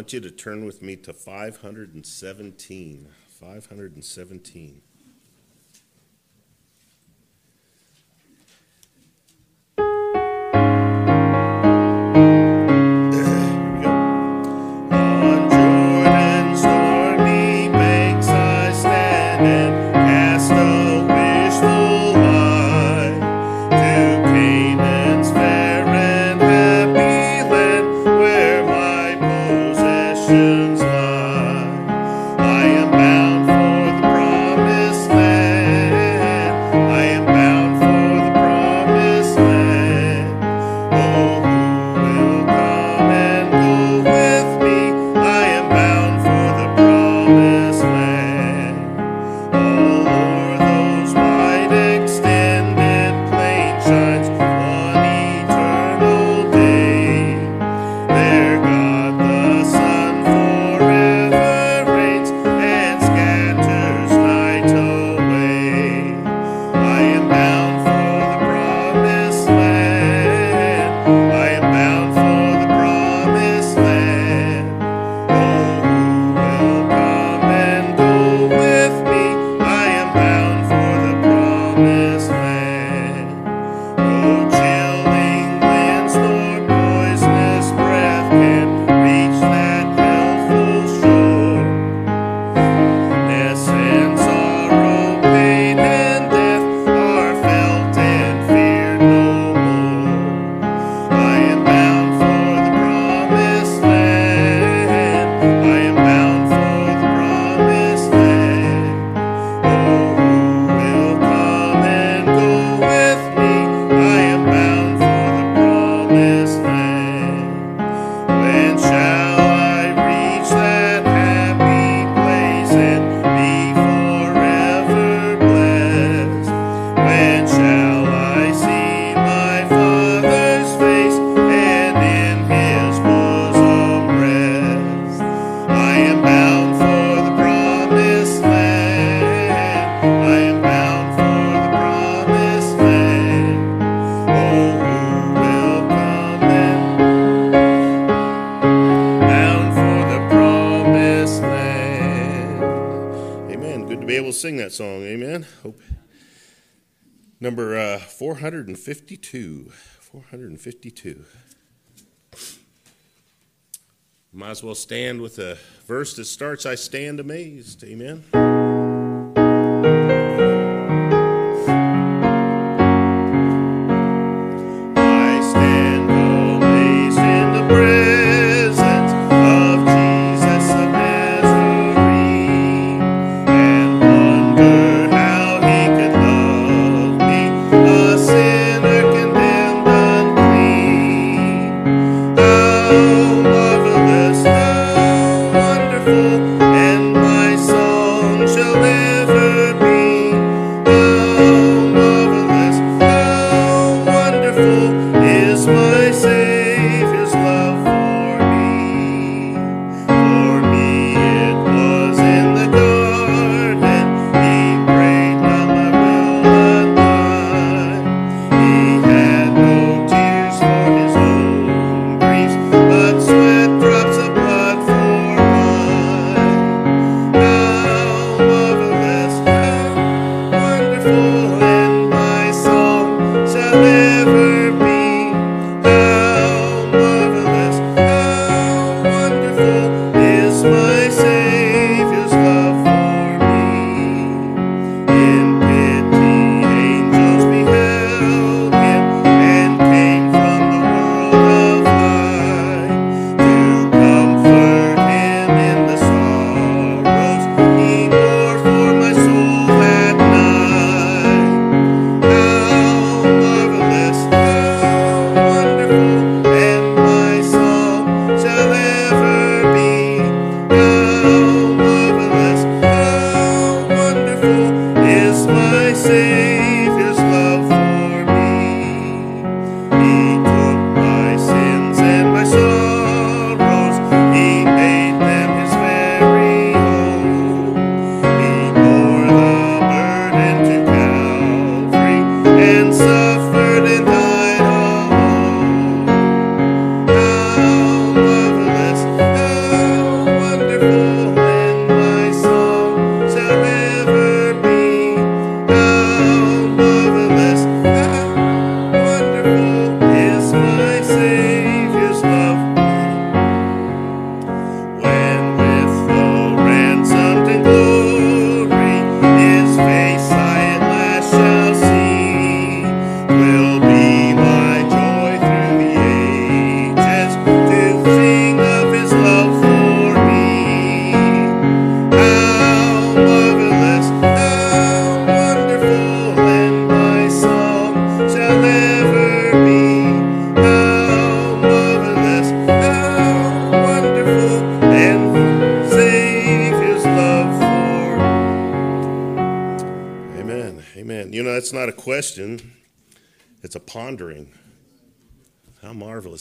want you to turn with me to 517. 517. Hope. Number uh, 452. 452. Might as well stand with a verse that starts, I stand amazed. Amen.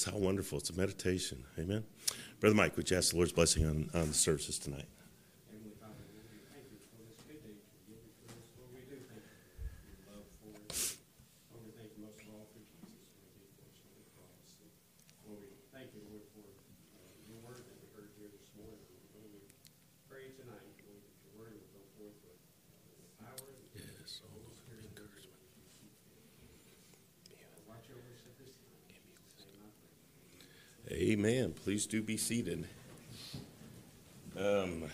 How how wonderful. It's a meditation. Amen. Brother Mike, would you ask the Lord's blessing on, on the services tonight? Heavenly Father, Lord, we thank you for this good day that you give for us. Lord, we do thank you for your love for us. Lord, we thank you most of all for Jesus and what he did for us on the cross. And Lord, we thank you, Lord, for uh, your word that we heard here this morning. Lord, we pray tonight, Lord, that your word will go forth with, uh, with power and Yes, Holy Spirit encouragement. Watch over us at this time. In Jesus' name I pray. Amen. Please do be seated. Um,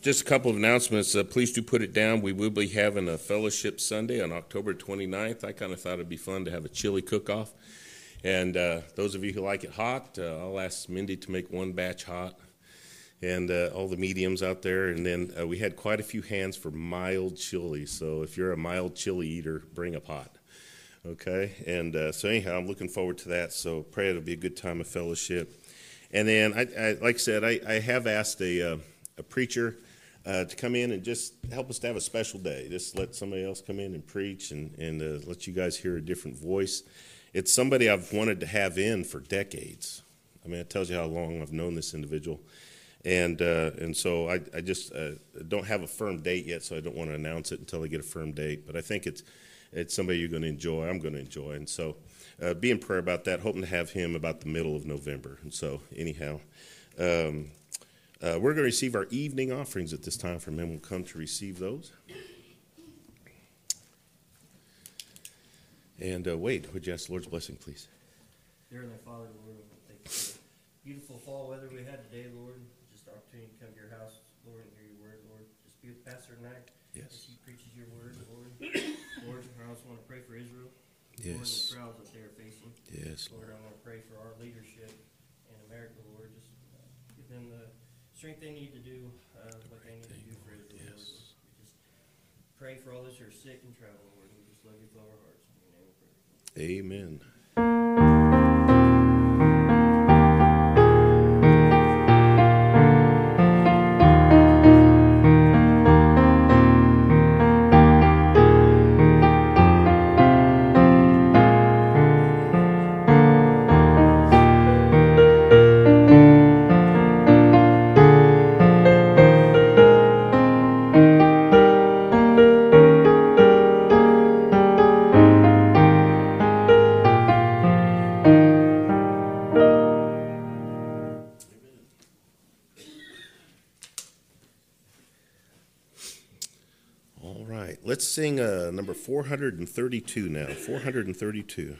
just a couple of announcements. Uh, please do put it down. We will be having a fellowship Sunday on October 29th. I kind of thought it'd be fun to have a chili cook off. And uh, those of you who like it hot, uh, I'll ask Mindy to make one batch hot and uh, all the mediums out there. And then uh, we had quite a few hands for mild chili. So if you're a mild chili eater, bring a pot. Okay, and uh, so anyhow, I'm looking forward to that. So pray it'll be a good time of fellowship. And then, I, I like I said, I, I have asked a, uh, a preacher uh, to come in and just help us to have a special day. Just let somebody else come in and preach and, and uh, let you guys hear a different voice. It's somebody I've wanted to have in for decades. I mean, it tells you how long I've known this individual. And, uh, and so I, I just uh, don't have a firm date yet, so I don't want to announce it until I get a firm date. But I think it's, it's somebody you're going to enjoy. I'm going to enjoy. And so uh, be in prayer about that, hoping to have him about the middle of November. And so, anyhow, um, uh, we're going to receive our evening offerings at this time for men will come to receive those. And uh, Wade, would you ask the Lord's blessing, please? Dear Heavenly Father, Lord, we thank you for the beautiful fall weather we had today, Lord. Just the opportunity to come to your house, Lord, and hear your word, Lord. Just be with Pastor tonight as he preaches your word, Lord. Lord, I also want to pray for Israel. Lord, and the trials that they are facing. Yes. Lord, I want to pray for our leadership in America, Lord. Just uh, give them the strength they need to do uh, what they need to do for Israel, Lord. Yes. We just pray for all those who are sick and traveling, Lord. We just love you with all our hearts. In your name we pray. Amen. 432 now. 432.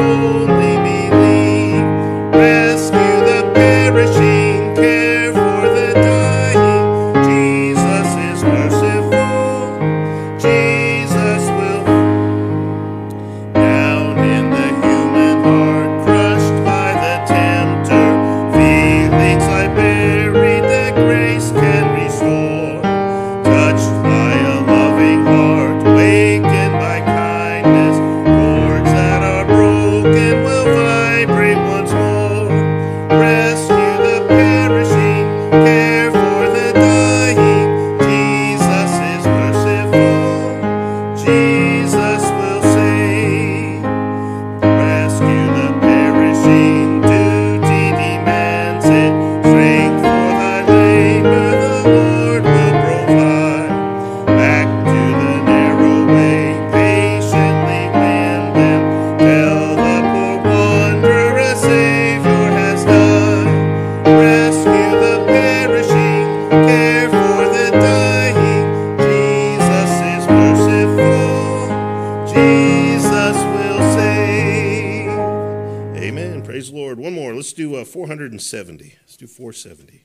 If 470. Let's do 470.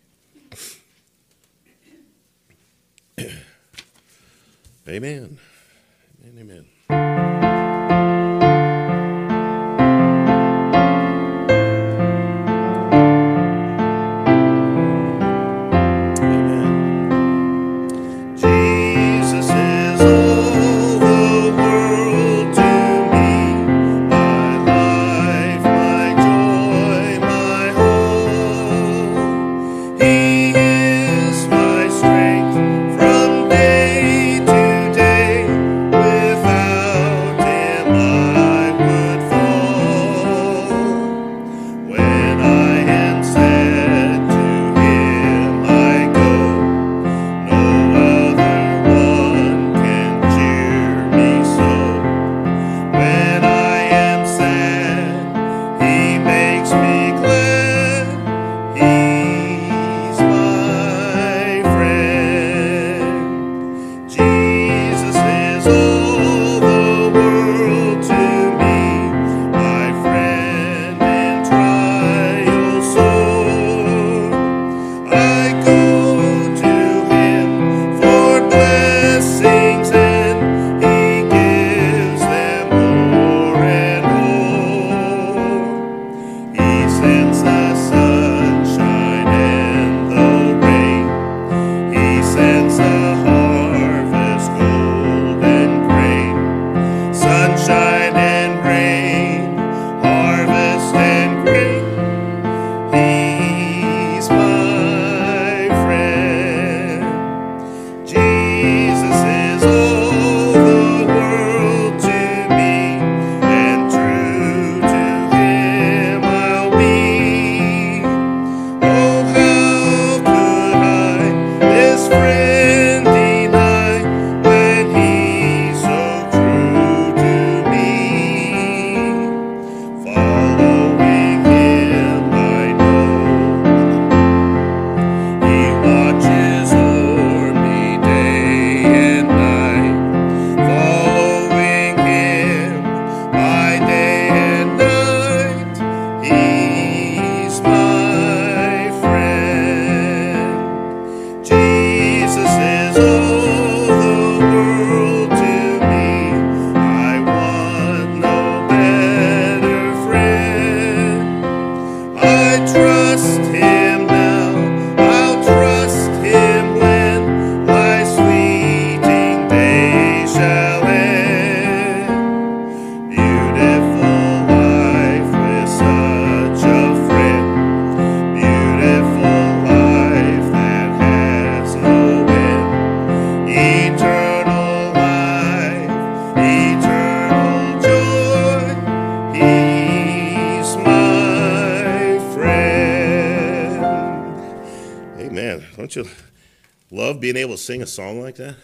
Sing a song like that?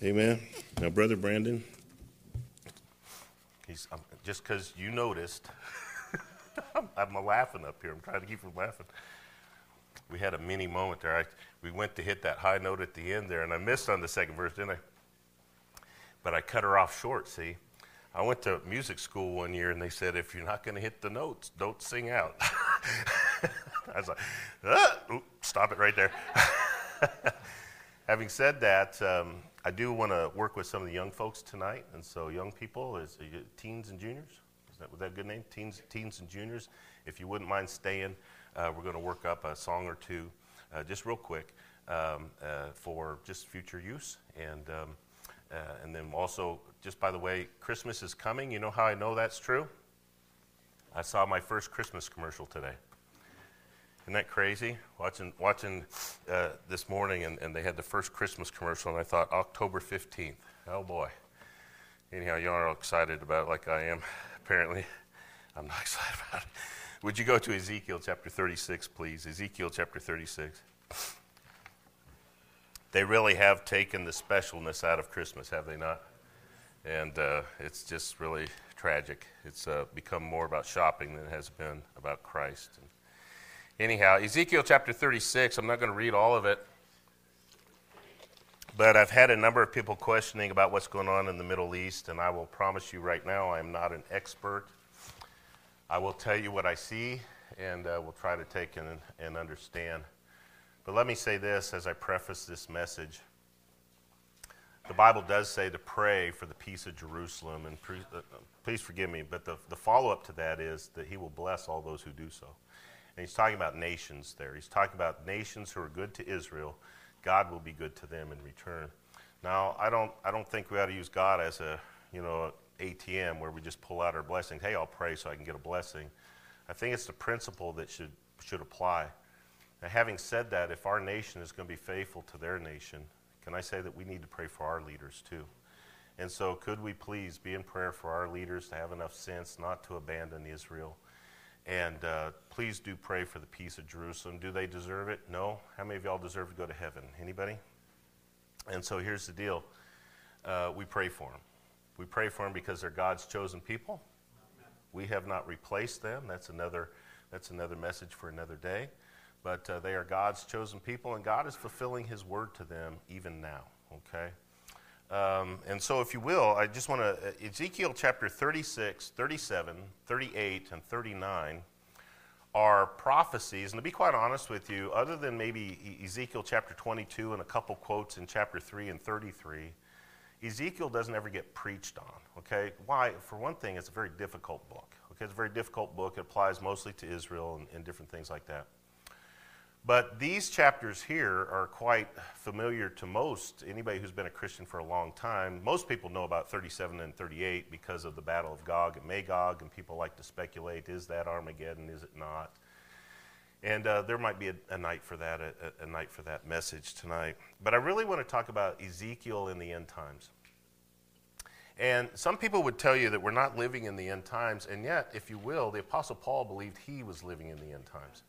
Amen. Now, Brother Brandon, he's um, just because you noticed. I'm, I'm laughing up here. I'm trying to keep from laughing. We had a mini moment there. I, we went to hit that high note at the end there, and I missed on the second verse, didn't I? But I cut her off short, see? I went to music school one year, and they said, if you're not going to hit the notes, don't sing out. I was like, ah, oop, stop it right there. Having said that, um, I do want to work with some of the young folks tonight, and so young people, is teens and juniors? Is that was that a good name? Teens, teens and juniors. If you wouldn't mind staying, uh, we're going to work up a song or two, uh, just real quick, um, uh, for just future use, and um, uh, and then also, just by the way, Christmas is coming. You know how I know that's true? I saw my first Christmas commercial today. Isn't that crazy? Watching, watching uh, this morning, and, and they had the first Christmas commercial, and I thought, October 15th. Oh boy. Anyhow, you are all excited about it like I am, apparently. I'm not excited about it. Would you go to Ezekiel chapter 36, please? Ezekiel chapter 36. They really have taken the specialness out of Christmas, have they not? And uh, it's just really tragic. It's uh, become more about shopping than it has been about Christ. And anyhow, Ezekiel chapter 36, I'm not going to read all of it. But I've had a number of people questioning about what's going on in the Middle East, and I will promise you right now I am not an expert. I will tell you what I see, and uh, we'll try to take and, and understand. But let me say this as I preface this message. The Bible does say to pray for the peace of Jerusalem, and pre- uh, please forgive me, but the, the follow up to that is that He will bless all those who do so. And He's talking about nations there. He's talking about nations who are good to Israel. God will be good to them in return. Now, I don't, I don't think we ought to use God as a, you know, ATM where we just pull out our blessings. Hey, I'll pray so I can get a blessing. I think it's the principle that should, should apply. Now, having said that, if our nation is going to be faithful to their nation, can I say that we need to pray for our leaders too? And so, could we please be in prayer for our leaders to have enough sense not to abandon Israel? And uh, please do pray for the peace of Jerusalem. Do they deserve it? No. How many of y'all deserve to go to heaven? Anybody? And so here's the deal uh, we pray for them. We pray for them because they're God's chosen people. We have not replaced them. That's another, that's another message for another day. But uh, they are God's chosen people, and God is fulfilling His word to them even now, okay? Um, and so, if you will, I just want to, uh, Ezekiel chapter 36, 37, 38, and 39 are prophecies. And to be quite honest with you, other than maybe Ezekiel chapter 22 and a couple quotes in chapter 3 and 33, Ezekiel doesn't ever get preached on. Okay? Why? For one thing, it's a very difficult book. Okay? It's a very difficult book. It applies mostly to Israel and, and different things like that. But these chapters here are quite familiar to most, anybody who's been a Christian for a long time. Most people know about 37 and 38 because of the Battle of Gog and Magog, and people like to speculate is that Armageddon, is it not? And uh, there might be a, a night for that, a, a, night for that message tonight. But I really want to talk about Ezekiel in the end times. And some people would tell you that we're not living in the end times, and yet, if you will, the Apostle Paul believed he was living in the end times.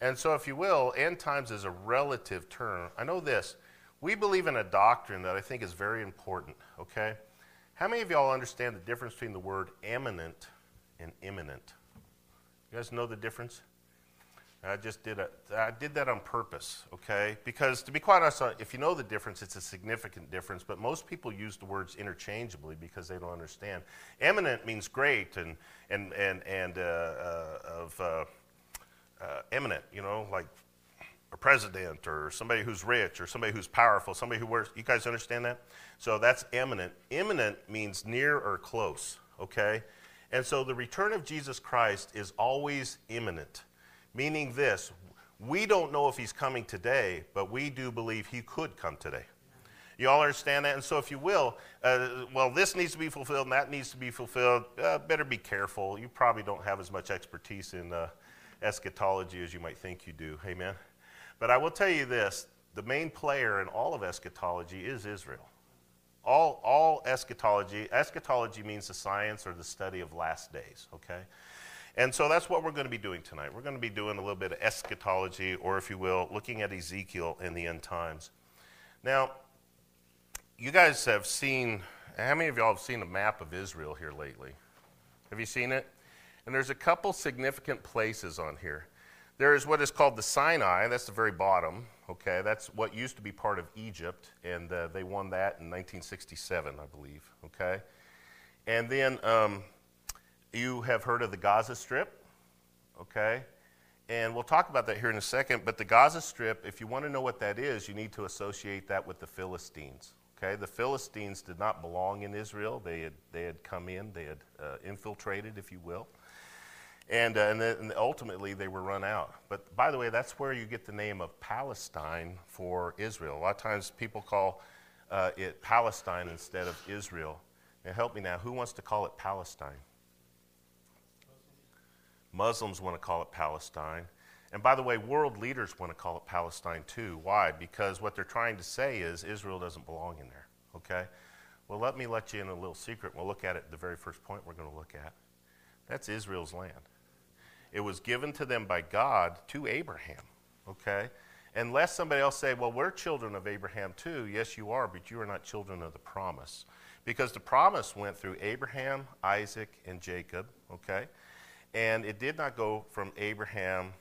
And so, if you will, end times is a relative term. I know this. We believe in a doctrine that I think is very important, okay? How many of y'all understand the difference between the word eminent and imminent? You guys know the difference? I just did a, I did that on purpose, okay? Because to be quite honest, uh, if you know the difference, it's a significant difference. But most people use the words interchangeably because they don't understand. Eminent means great and and and and uh, uh, of uh, uh, eminent, you know, like a president or somebody who's rich or somebody who's powerful, somebody who wears. You guys understand that? So that's eminent. Imminent means near or close, okay? And so the return of Jesus Christ is always imminent, meaning this we don't know if he's coming today, but we do believe he could come today. You all understand that? And so, if you will, uh, well, this needs to be fulfilled and that needs to be fulfilled. Uh, better be careful. You probably don't have as much expertise in uh, eschatology as you might think you do. Amen. But I will tell you this the main player in all of eschatology is Israel. All, all eschatology, eschatology means the science or the study of last days, okay? And so that's what we're going to be doing tonight. We're going to be doing a little bit of eschatology, or if you will, looking at Ezekiel in the end times. Now, you guys have seen, how many of y'all have seen a map of Israel here lately? Have you seen it? And there's a couple significant places on here. There is what is called the Sinai, that's the very bottom, okay? That's what used to be part of Egypt, and uh, they won that in 1967, I believe, okay? And then um, you have heard of the Gaza Strip, okay? And we'll talk about that here in a second, but the Gaza Strip, if you want to know what that is, you need to associate that with the Philistines, Okay, the Philistines did not belong in Israel. They had, they had come in, they had uh, infiltrated, if you will. And, uh, and, then, and, ultimately, they were run out. But by the way, that's where you get the name of Palestine for Israel. A lot of times people call uh, it Palestine instead of Israel. Now, help me now. Who wants to call it Palestine? Muslims want to call it Palestine. And by the way, world leaders want to call it Palestine too. Why? Because what they're trying to say is Israel doesn't belong in there. Okay? Well, let me let you in a little secret. We'll look at it the very first point we're going to look at. That's Israel's land. It was given to them by God to Abraham, okay? Unless somebody else say, well, we're children of Abraham too. Yes, you are, but you are not children of the promise. Because the promise went through Abraham, Isaac, and Jacob, okay? And it did not go from Abraham,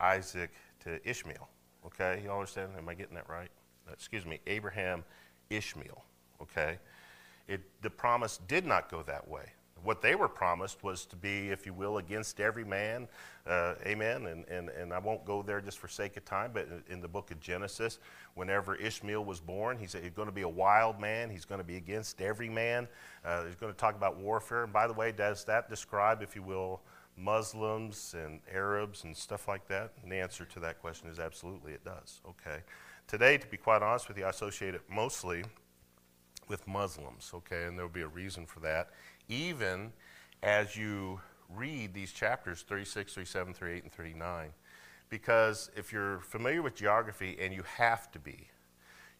Isaac to Ishmael, okay? You all understand? Am I getting that right? Excuse me, Abraham, Ishmael, okay? It, the promise did not go that way. What they were promised was to be, if you will, against every man. Uh, amen. And, and, and I won't go there just for sake of time, but in the book of Genesis, whenever Ishmael was born, he said he's going to be a wild man. He's going to be against every man. Uh, he's going to talk about warfare. And by the way, does that describe, if you will, Muslims and Arabs and stuff like that? And the answer to that question is absolutely it does. Okay. Today, to be quite honest with you, I associate it mostly with Muslims, okay, and there'll be a reason for that even as you read these chapters 36, 37, 38, and 39. Because if you're familiar with geography, and you have to be,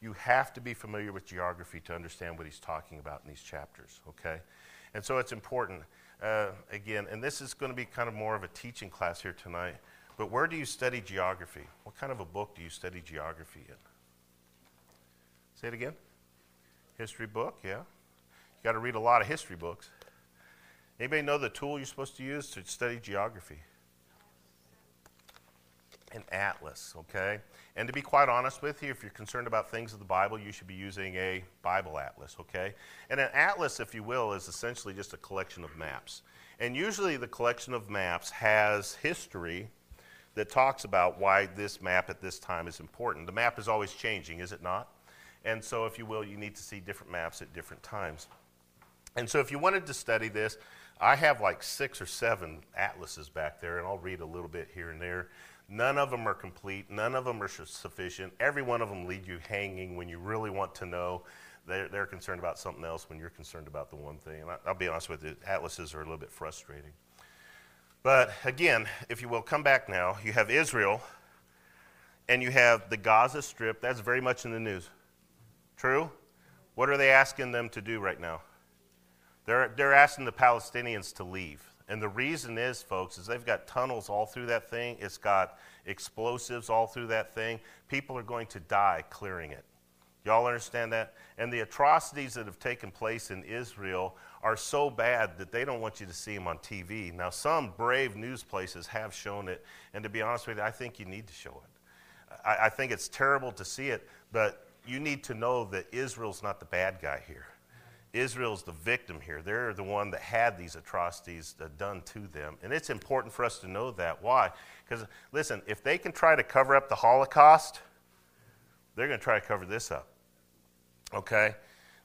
you have to be familiar with geography to understand what he's talking about in these chapters, okay? And so it's important. Uh, again, and this is going to be kind of more of a teaching class here tonight, but where do you study geography? What kind of a book do you study geography in? Say it again. History book, yeah. You got to read a lot of history books. Anybody know the tool you're supposed to use to study geography? An atlas, okay? And to be quite honest with you, if you're concerned about things of the Bible, you should be using a Bible atlas, okay? And an atlas, if you will, is essentially just a collection of maps. And usually the collection of maps has history that talks about why this map at this time is important. The map is always changing, is it not? And so, if you will, you need to see different maps at different times. And so, if you wanted to study this, I have like six or seven atlases back there, and I'll read a little bit here and there. None of them are complete, none of them are sufficient. Every one of them lead you hanging when you really want to know. They're, they're concerned about something else when you're concerned about the one thing. And I, I'll be honest with you, atlases are a little bit frustrating. But again, if you will, come back now. You have Israel, and you have the Gaza Strip. That's very much in the news. True? What are they asking them to do right now? They're, they're asking the Palestinians to leave. And the reason is, folks, is they've got tunnels all through that thing. It's got explosives all through that thing. People are going to die clearing it. Y'all understand that? And the atrocities that have taken place in Israel are so bad that they don't want you to see them on TV. Now, some brave news places have shown it, and to be honest with you, I think you need to show it. I, I think it's terrible to see it, but you need to know that Israel's not the bad guy here. Israel's the victim here. They're the one that had these atrocities uh, done to them. And it's important for us to know that. Why? Because, listen, if they can try to cover up the Holocaust, they're going to try to cover this up. Okay?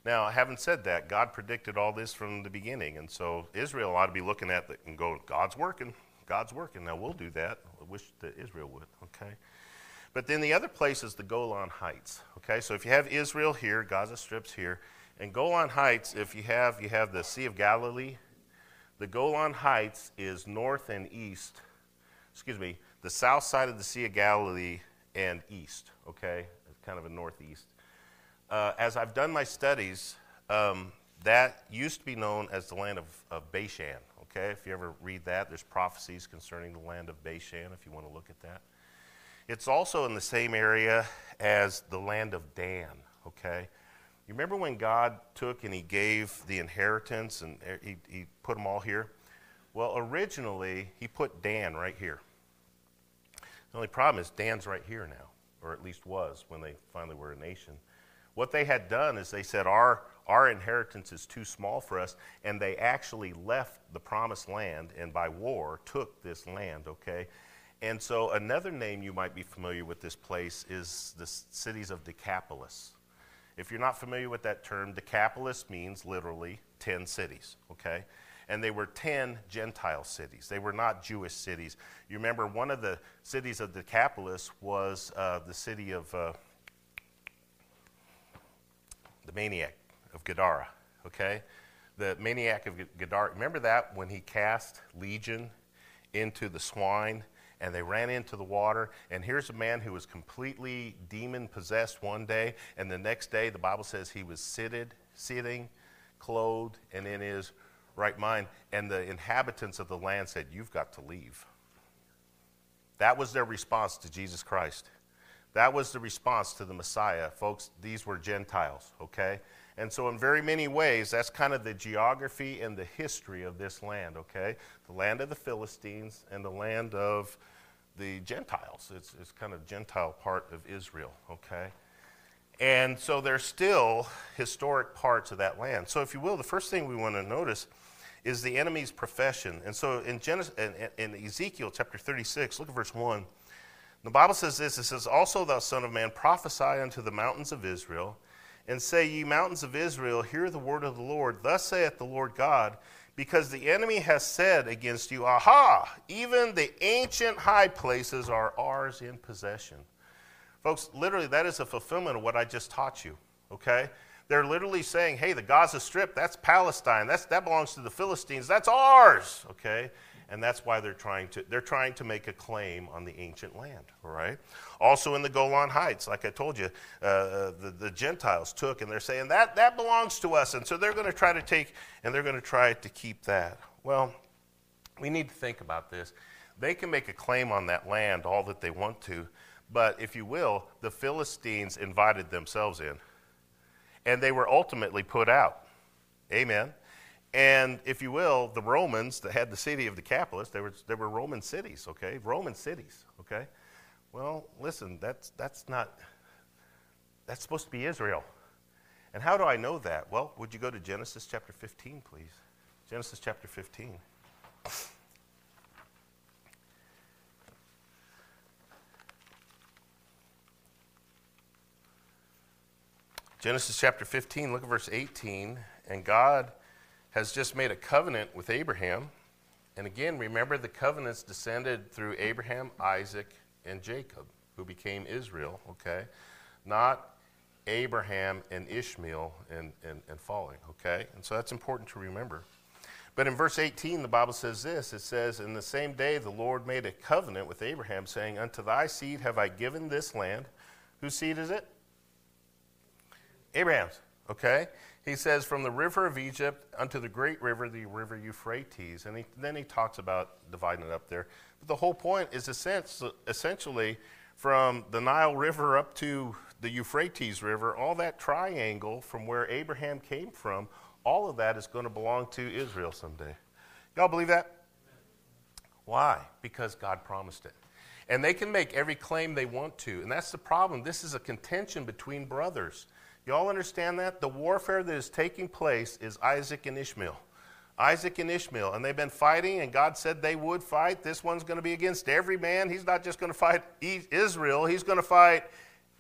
Now, having said that, God predicted all this from the beginning. And so Israel ought to be looking at it and go, God's working. God's working. Now, we'll do that. I wish that Israel would. Okay? But then the other place is the Golan Heights. Okay? So if you have Israel here, Gaza Strip's here, and Golan Heights, if you have, you have the Sea of Galilee. The Golan Heights is north and east, excuse me, the south side of the Sea of Galilee and east, okay? It's kind of a northeast. Uh, as I've done my studies, um, that used to be known as the land of, of Bashan, okay? If you ever read that, there's prophecies concerning the land of Bashan, if you want to look at that. It's also in the same area as the land of Dan, okay? You remember when God took and He gave the inheritance and er, He, he put them all here? Well, originally, He put Dan right here. The only problem is Dan's right here now, or at least was when they finally were a nation. What they had done is they said, Our, our inheritance is too small for us, and they actually left the promised land and by war took this land, okay? And so another name you might be familiar with this place is the cities of Decapolis. If you're not familiar with that term, Decapolis means literally 10 cities, okay? And they were 10 Gentile cities. They were not Jewish cities. You remember one of the cities of Decapolis was uh, the city of uh, the maniac of Gadara, okay? The maniac of Gadara. Remember that when he cast Legion into the swine? And they ran into the water. And here's a man who was completely demon possessed one day, and the next day the Bible says he was seated, sitting, clothed, and in his right mind. And the inhabitants of the land said, You've got to leave. That was their response to Jesus Christ. That was the response to the Messiah. Folks, these were Gentiles, okay? And so, in very many ways, that's kind of the geography and the history of this land, okay? The land of the Philistines and the land of the Gentiles. It's, it's kind of Gentile part of Israel, okay? And so there's still historic parts of that land. So, if you will, the first thing we want to notice is the enemy's profession. And so in, Genesis, in, in Ezekiel chapter 36, look at verse 1. The Bible says this it says, Also, thou son of man, prophesy unto the mountains of Israel, and say, Ye mountains of Israel, hear the word of the Lord. Thus saith the Lord God, because the enemy has said against you, Aha, even the ancient high places are ours in possession. Folks, literally, that is a fulfillment of what I just taught you, okay? They're literally saying, hey, the Gaza Strip, that's Palestine. That's, that belongs to the Philistines. That's ours, okay? And that's why they're trying to, they're trying to make a claim on the ancient land, all right? Also in the Golan Heights, like I told you, uh, the, the Gentiles took, and they're saying, that, that belongs to us. And so they're going to try to take, and they're going to try to keep that. Well, we need to think about this. They can make a claim on that land all that they want to, but if you will, the Philistines invited themselves in. And they were ultimately put out. Amen. And if you will, the Romans that had the city of Decapolis, they were, they were Roman cities, okay? Roman cities, okay? Well, listen, that's, that's not, that's supposed to be Israel. And how do I know that? Well, would you go to Genesis chapter 15, please? Genesis chapter 15. Genesis chapter 15, look at verse 18. And God has just made a covenant with Abraham. And again, remember the covenants descended through Abraham, Isaac, and Jacob, who became Israel, okay? Not Abraham and Ishmael and, and, and falling, okay? And so that's important to remember. But in verse 18, the Bible says this it says, In the same day the Lord made a covenant with Abraham, saying, Unto thy seed have I given this land. Whose seed is it? Abraham's, okay? He says, from the river of Egypt unto the great river, the river Euphrates. And he, then he talks about dividing it up there. But the whole point is essentially from the Nile River up to the Euphrates River, all that triangle from where Abraham came from, all of that is going to belong to Israel someday. Y'all believe that? Why? Because God promised it. And they can make every claim they want to. And that's the problem. This is a contention between brothers. You all understand that? The warfare that is taking place is Isaac and Ishmael. Isaac and Ishmael, and they've been fighting, and God said they would fight. This one's going to be against every man. He's not just going to fight Israel, he's going to fight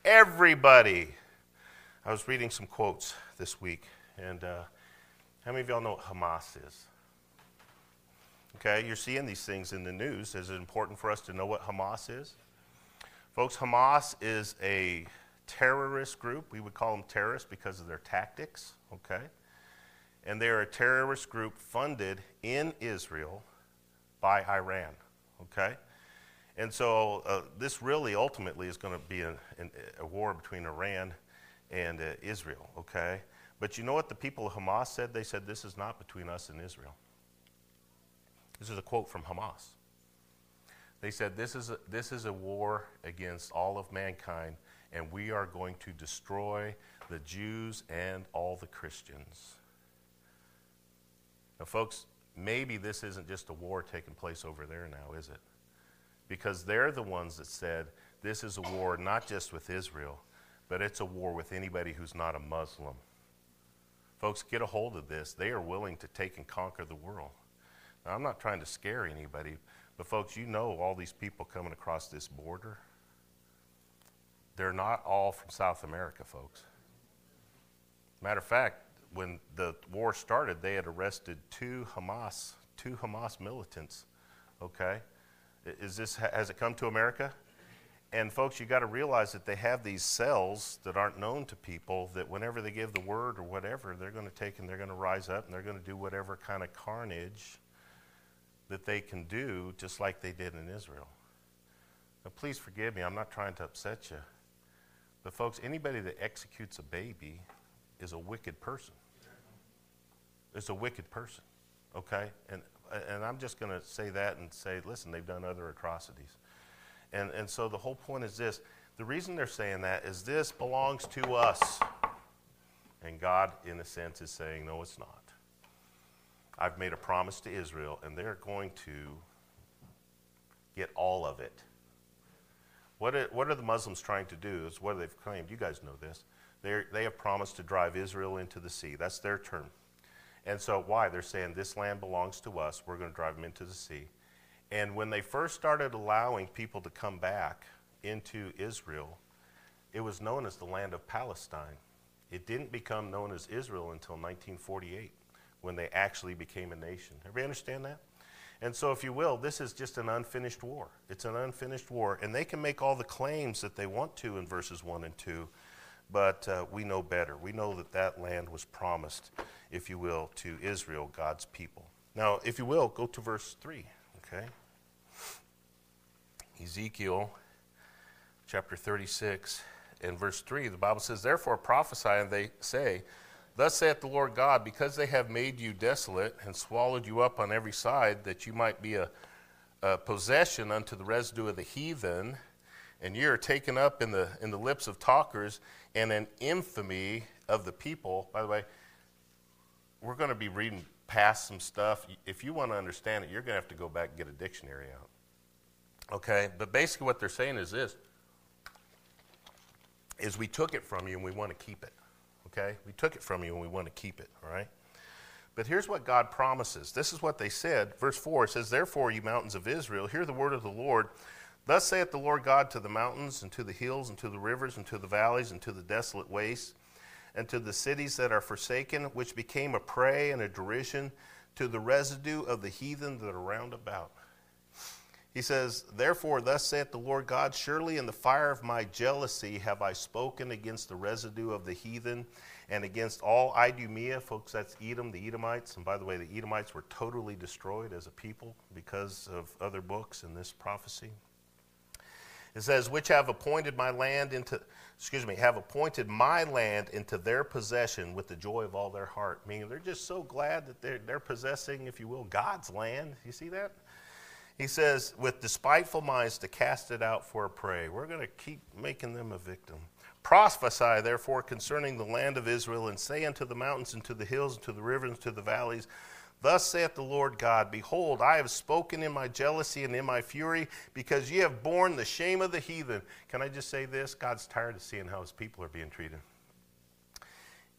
everybody. I was reading some quotes this week, and uh, how many of y'all know what Hamas is? Okay, you're seeing these things in the news. Is it important for us to know what Hamas is? Folks, Hamas is a terrorist group. We would call them terrorists because of their tactics, okay? And they're a terrorist group funded in Israel by Iran, okay? And so uh, this really ultimately is going to be a, a, war between Iran and uh, Israel, okay? But you know what the people of Hamas said? They said, This is not between us and Israel. This is a quote from Hamas. They said, This is a, this is a war against all of mankind and we are going to destroy the Jews and all the Christians. Now, folks, maybe this isn't just a war taking place over there now, is it? Because they're the ones that said this is a war not just with Israel, but it's a war with anybody who's not a Muslim. Folks, get a hold of this. They are willing to take and conquer the world. Now, I'm not trying to scare anybody, but folks, you know all these people coming across this border they're not all from South America, folks. Matter of fact, when the war started, they had arrested two Hamas, two Hamas militants. Okay, is this has it come to America? And folks, you got to realize that they have these cells that aren't known to people. That whenever they give the word or whatever, they're going to take and they're going to rise up and they're going to do whatever kind of carnage that they can do, just like they did in Israel. Now, please forgive me. I'm not trying to upset you. But, folks, anybody that executes a baby is a wicked person. It's a wicked person, okay? And, and I'm just going to say that and say, listen, they've done other atrocities. And, and so the whole point is this the reason they're saying that is this belongs to us. And God, in a sense, is saying, no, it's not. I've made a promise to Israel, and they're going to get all of it. What are, what are the Muslims trying to do? Is what they've claimed. You guys know this. They're, they have promised to drive Israel into the sea. That's their term. And so, why? They're saying this land belongs to us. We're going to drive them into the sea. And when they first started allowing people to come back into Israel, it was known as the land of Palestine. It didn't become known as Israel until 1948 when they actually became a nation. Everybody understand that? And so, if you will, this is just an unfinished war. It's an unfinished war. And they can make all the claims that they want to in verses 1 and 2, but uh, we know better. We know that that land was promised, if you will, to Israel, God's people. Now, if you will, go to verse 3, okay? Ezekiel chapter 36 and verse 3, the Bible says, Therefore prophesy, and they say, Thus saith the Lord God, because they have made you desolate and swallowed you up on every side, that you might be a, a possession unto the residue of the heathen, and ye are taken up in the, in the lips of talkers, and an infamy of the people. By the way, we're going to be reading past some stuff. If you want to understand it, you're going to have to go back and get a dictionary out. Okay? But basically, what they're saying is this is we took it from you and we want to keep it. Okay? We took it from you and we want to keep it, all right? But here's what God promises. This is what they said. Verse 4 it says, Therefore, you mountains of Israel, hear the word of the Lord. Thus saith the Lord God to the mountains, and to the hills, and to the rivers, and to the valleys, and to the desolate wastes, and to the cities that are forsaken, which became a prey and a derision, to the residue of the heathen that are round about. He says, Therefore, thus saith the Lord God, Surely in the fire of my jealousy have I spoken against the residue of the heathen and against all Idumea. Folks, that's Edom, the Edomites. And by the way, the Edomites were totally destroyed as a people because of other books in this prophecy. It says, Which have appointed my land into, excuse me, have appointed my land into their possession with the joy of all their heart. Meaning they're just so glad that they're, they're possessing, if you will, God's land. You see that? He says, with despiteful minds to cast it out for a prey. We're going to keep making them a victim. Prophesy, therefore, concerning the land of Israel, and say unto the mountains, and to the hills, and to the rivers, and to the valleys, Thus saith the Lord God Behold, I have spoken in my jealousy and in my fury, because ye have borne the shame of the heathen. Can I just say this? God's tired of seeing how his people are being treated.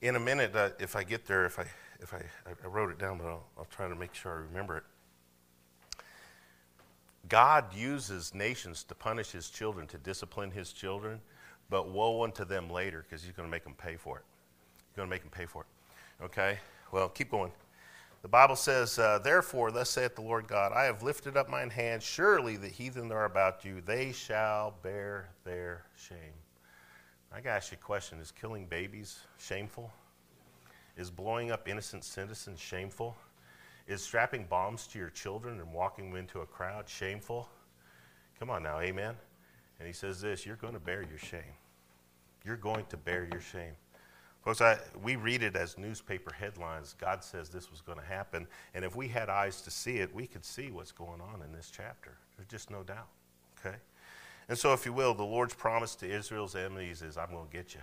In a minute, uh, if I get there, if I, if I, I wrote it down, but I'll, I'll try to make sure I remember it. God uses nations to punish his children, to discipline his children, but woe unto them later because he's going to make them pay for it. He's going to make them pay for it. Okay? Well, keep going. The Bible says, uh, Therefore, thus saith the Lord God, I have lifted up mine hand. Surely the heathen are about you. They shall bear their shame. I got to ask you a question Is killing babies shameful? Is blowing up innocent citizens shameful? Is strapping bombs to your children and walking them into a crowd shameful? Come on now, amen? And he says this you're going to bear your shame. You're going to bear your shame. Folks, I, we read it as newspaper headlines. God says this was going to happen. And if we had eyes to see it, we could see what's going on in this chapter. There's just no doubt. Okay? And so, if you will, the Lord's promise to Israel's enemies is I'm going to get you.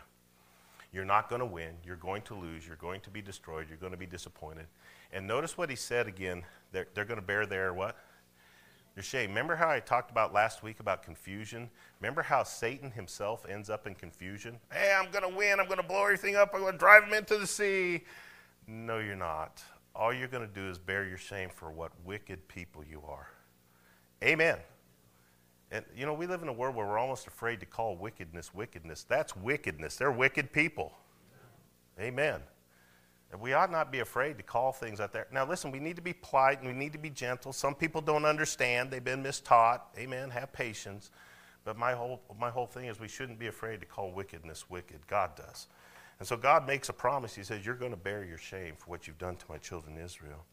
You're not going to win. You're going to lose. You're going to be destroyed. You're going to be disappointed. And notice what he said again. They're, they're going to bear their what? Their shame. Remember how I talked about last week about confusion? Remember how Satan himself ends up in confusion? Hey, I'm going to win. I'm going to blow everything up. I'm going to drive them into the sea. No, you're not. All you're going to do is bear your shame for what wicked people you are. Amen. And you know, we live in a world where we're almost afraid to call wickedness wickedness. That's wickedness. They're wicked people. Amen. We ought not be afraid to call things out there. Now, listen, we need to be polite and we need to be gentle. Some people don't understand, they've been mistaught. Amen. Have patience. But my whole, my whole thing is we shouldn't be afraid to call wickedness wicked. God does. And so God makes a promise. He says, You're going to bear your shame for what you've done to my children Israel.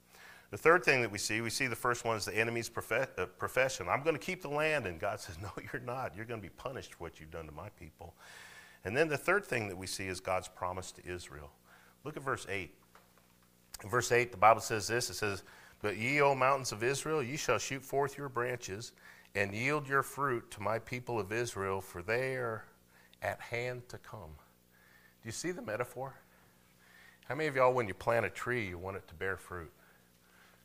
The third thing that we see, we see the first one is the enemy's uh, profession. I'm going to keep the land. And God says, No, you're not. You're going to be punished for what you've done to my people. And then the third thing that we see is God's promise to Israel. Look at verse 8. In verse 8, the Bible says this it says, But ye, O mountains of Israel, ye shall shoot forth your branches and yield your fruit to my people of Israel, for they are at hand to come. Do you see the metaphor? How many of y'all, when you plant a tree, you want it to bear fruit?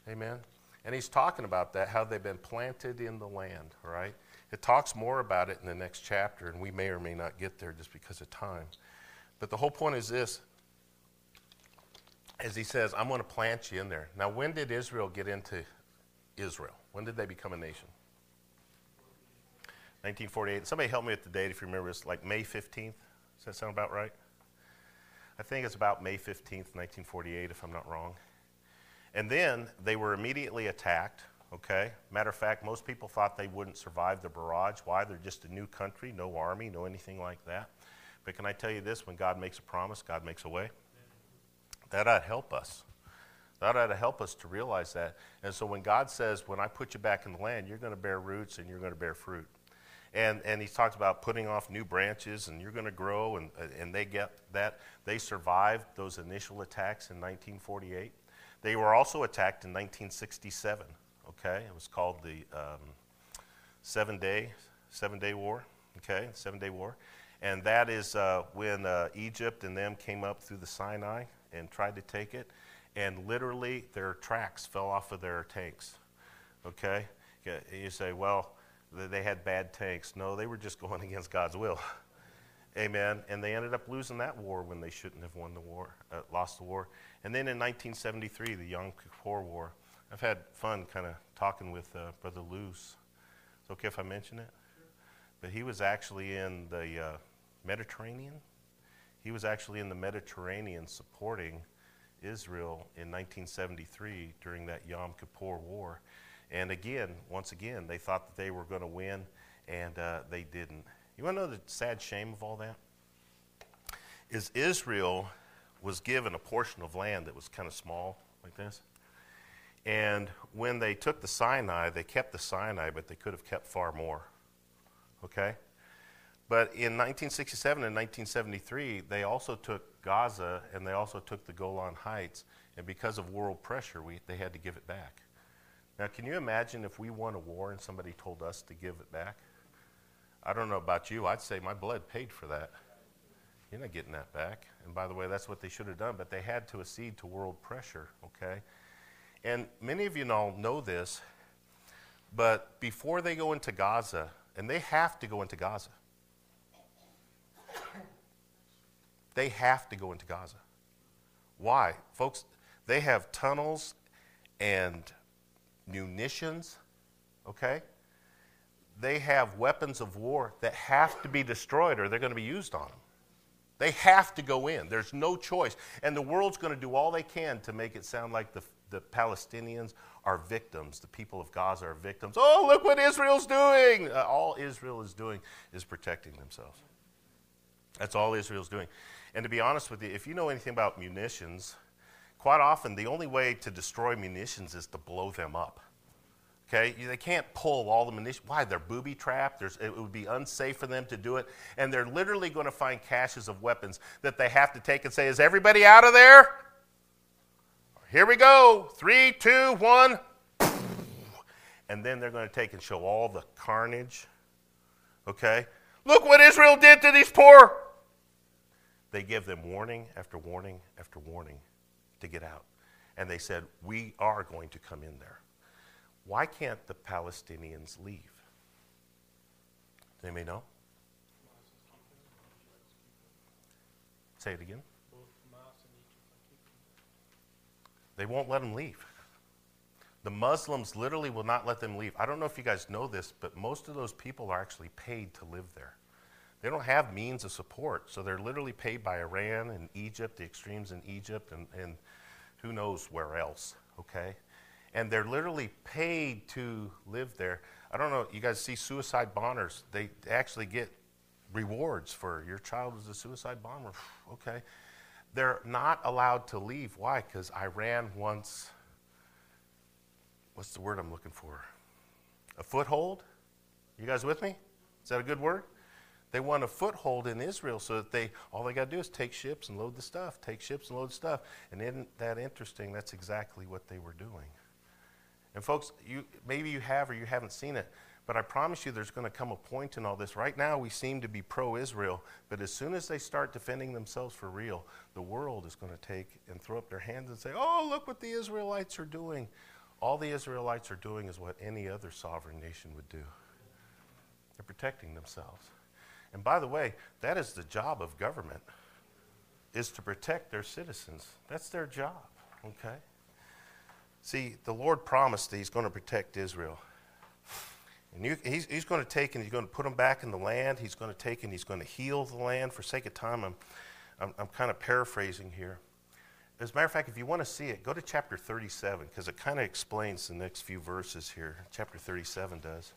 Amen? And he's talking about that, how they've been planted in the land, right? It talks more about it in the next chapter, and we may or may not get there just because of time. But the whole point is this as he says, I'm going to plant you in there. Now, when did Israel get into Israel? When did they become a nation? 1948. Somebody help me with the date if you remember. It's like May 15th. Does that sound about right? I think it's about May 15th, 1948, if I'm not wrong. And then they were immediately attacked, okay? Matter of fact, most people thought they wouldn't survive the barrage. Why? They're just a new country, no army, no anything like that. But can I tell you this? When God makes a promise, God makes a way. That ought to help us. That ought to help us to realize that. And so when God says, when I put you back in the land, you're going to bear roots and you're going to bear fruit. And, and he talks about putting off new branches and you're going to grow, and, and they get that. They survived those initial attacks in 1948. They were also attacked in 1967, okay? It was called the um, Seven Day, Seven Day War, okay? Seven Day War. And that is uh, when uh, Egypt and them came up through the Sinai and tried to take it, and literally their tracks fell off of their tanks. Okay? You say, well, they had bad tanks. No, they were just going against God's will. Amen. And they ended up losing that war when they shouldn't have won the war, uh, lost the war. And then in 1973, the Yom Kippur War. I've had fun kind of talking with uh, Brother Luce. It's okay if I mention it? But he was actually in the uh, Mediterranean he was actually in the Mediterranean supporting Israel in 1973 during that Yom Kippur War. And again, once again, they thought that they were going to win, and uh, they didn't. You want to know the sad shame of all that? Is Israel was given a portion of land that was kind of small, like this. And when they took the Sinai, they kept the Sinai, but they could have kept far more. Okay? But in 1967 and 1973, they also took Gaza and they also took the Golan Heights, and because of world pressure, we, they had to give it back. Now, can you imagine if we won a war and somebody told us to give it back? I don't know about you, I'd say my blood paid for that. You're not getting that back. And by the way, that's what they should have done, but they had to accede to world pressure, okay? And many of you all know this, but before they go into Gaza, and they have to go into Gaza, they have to go into Gaza. Why? Folks, they have tunnels and munitions, okay? They have weapons of war that have to be destroyed or they're going to be used on them. They have to go in. There's no choice. And the world's going to do all they can to make it sound like the, the Palestinians are victims. The people of Gaza are victims. Oh, look what Israel's doing. Uh, all Israel is doing is protecting themselves. That's all Israel's doing. And to be honest with you, if you know anything about munitions, quite often the only way to destroy munitions is to blow them up. Okay, they can't pull all the munitions. Why? They're booby trapped. There's, it would be unsafe for them to do it, and they're literally going to find caches of weapons that they have to take and say, "Is everybody out of there?" Here we go. Three, two, one. And then they're going to take and show all the carnage. Okay? Look what Israel did to these poor they give them warning after warning after warning to get out. And they said, We are going to come in there. Why can't the Palestinians leave? They may know. Say it again. They won't let them leave. The Muslims literally will not let them leave. I don't know if you guys know this, but most of those people are actually paid to live there. They don't have means of support, so they're literally paid by Iran and Egypt, the extremes in Egypt, and, and who knows where else, okay? And they're literally paid to live there. I don't know, you guys see suicide bombers, they actually get rewards for your child is a suicide bomber, okay? They're not allowed to leave. Why? Because Iran wants, what's the word I'm looking for? A foothold? You guys with me? Is that a good word? They want a foothold in Israel so that they all they got to do is take ships and load the stuff, take ships and load stuff. And isn't that interesting? That's exactly what they were doing. And folks, you maybe you have or you haven't seen it, but I promise you there's going to come a point in all this. Right now we seem to be pro-Israel, but as soon as they start defending themselves for real, the world is going to take and throw up their hands and say, "Oh, look what the Israelites are doing." All the Israelites are doing is what any other sovereign nation would do. They're protecting themselves. And by the way, that is the job of government. is to protect their citizens. That's their job, okay? See, the Lord promised that He's going to protect Israel. And you, he's, he's going to take and He's going to put them back in the land. He's going to take and He's going to heal the land. For sake of time, I'm, I'm, I'm kind of paraphrasing here. As a matter of fact, if you want to see it, go to chapter 37 because it kind of explains the next few verses here. Chapter 37 does.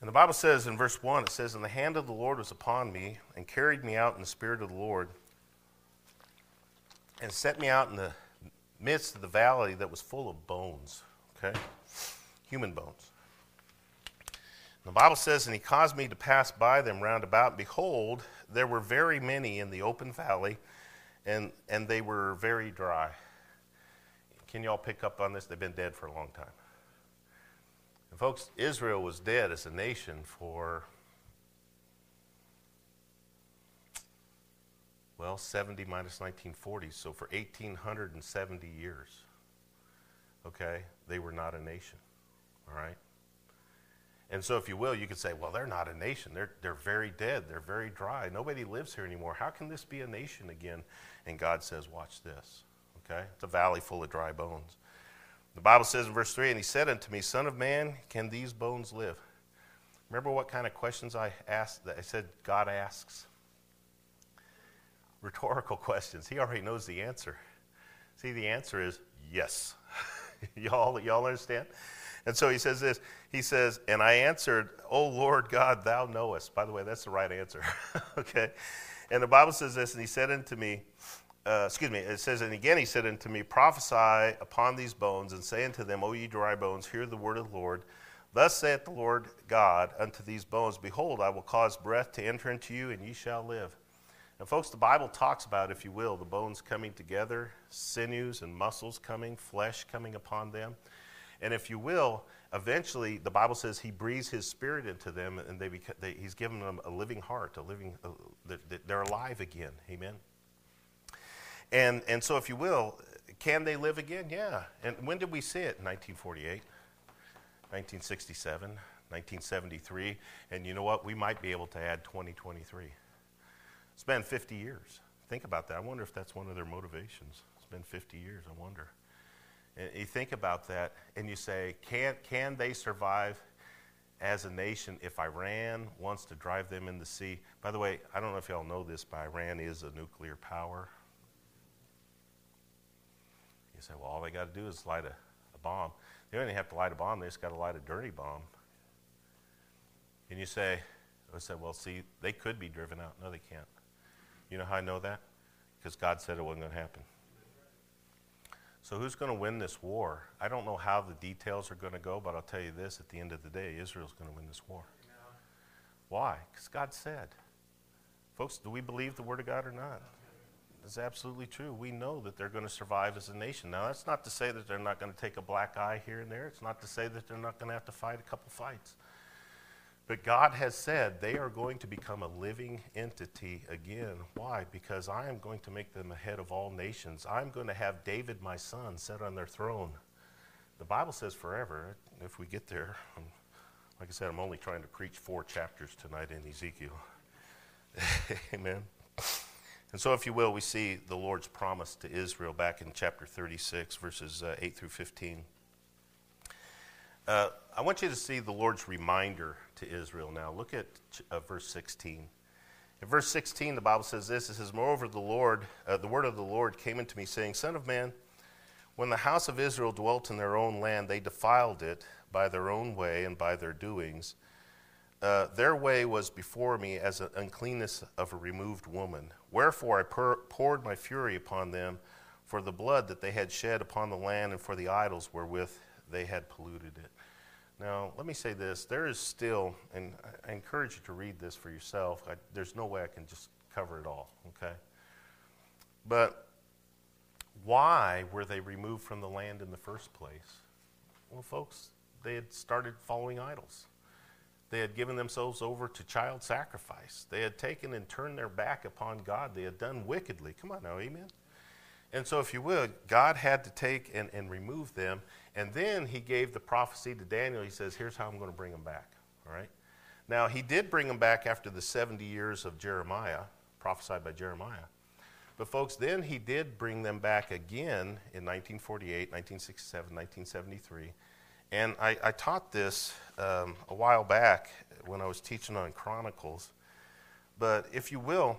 And the Bible says in verse 1, it says, And the hand of the Lord was upon me, and carried me out in the spirit of the Lord, and set me out in the midst of the valley that was full of bones. Okay? Human bones. And the Bible says, And he caused me to pass by them round about. Behold, there were very many in the open valley, and, and they were very dry. Can you all pick up on this? They've been dead for a long time. Folks, Israel was dead as a nation for, well, 70 minus 1940, so for 1,870 years. Okay? They were not a nation. All right? And so, if you will, you could say, well, they're not a nation. They're, they're very dead. They're very dry. Nobody lives here anymore. How can this be a nation again? And God says, watch this. Okay? It's a valley full of dry bones. The Bible says in verse 3 And he said unto me, Son of man, can these bones live? Remember what kind of questions I asked that I said God asks? Rhetorical questions. He already knows the answer. See, the answer is yes. y'all, y'all understand? And so he says this. He says, And I answered, O Lord God, thou knowest. By the way, that's the right answer. okay? And the Bible says this, and he said unto me, uh, excuse me, it says, And again he said unto me, Prophesy upon these bones, and say unto them, O ye dry bones, hear the word of the Lord. Thus saith the Lord God unto these bones, Behold, I will cause breath to enter into you, and ye shall live. And folks, the Bible talks about, if you will, the bones coming together, sinews and muscles coming, flesh coming upon them. And if you will, eventually the Bible says he breathes his spirit into them and they, they he's given them a living heart, a living, uh, they're, they're alive again. Amen. And, and so, if you will, can they live again? Yeah. And when did we see it? 1948, 1967, 1973. And you know what? We might be able to add 2023. It's been 50 years. Think about that. I wonder if that's one of their motivations. It's been 50 years. I wonder. And you think about that and you say, can, can they survive as a nation if Iran wants to drive them in the sea? By the way, I don't know if y'all know this, but Iran is a nuclear power. You say, well, all they got to do is light a, a bomb. They don't even have to light a bomb, they just got to light a dirty bomb. And you say, I said, well, see, they could be driven out. No, they can't. You know how I know that? Because God said it wasn't going to happen. So, who's going to win this war? I don't know how the details are going to go, but I'll tell you this at the end of the day, Israel's going to win this war. Why? Because God said. Folks, do we believe the Word of God or not? It's absolutely true. We know that they're going to survive as a nation. Now, that's not to say that they're not going to take a black eye here and there. It's not to say that they're not going to have to fight a couple fights. But God has said they are going to become a living entity again. Why? Because I am going to make them ahead of all nations. I'm going to have David, my son, set on their throne. The Bible says forever. If we get there, like I said, I'm only trying to preach four chapters tonight in Ezekiel. Amen. And so, if you will, we see the Lord's promise to Israel back in chapter 36, verses uh, 8 through 15. Uh, I want you to see the Lord's reminder to Israel now. Look at uh, verse 16. In verse 16, the Bible says this It says, Moreover, the Lord, uh, the word of the Lord came unto me, saying, Son of man, when the house of Israel dwelt in their own land, they defiled it by their own way and by their doings. Uh, their way was before me as an uncleanness of a removed woman. Wherefore I pour, poured my fury upon them for the blood that they had shed upon the land and for the idols wherewith they had polluted it. Now, let me say this. There is still, and I encourage you to read this for yourself. I, there's no way I can just cover it all, okay? But why were they removed from the land in the first place? Well, folks, they had started following idols. They had given themselves over to child sacrifice. They had taken and turned their back upon God. They had done wickedly. Come on now, amen? And so, if you will, God had to take and, and remove them. And then he gave the prophecy to Daniel. He says, Here's how I'm going to bring them back. All right? Now, he did bring them back after the 70 years of Jeremiah, prophesied by Jeremiah. But, folks, then he did bring them back again in 1948, 1967, 1973. And I, I taught this um, a while back when I was teaching on Chronicles. But if you will,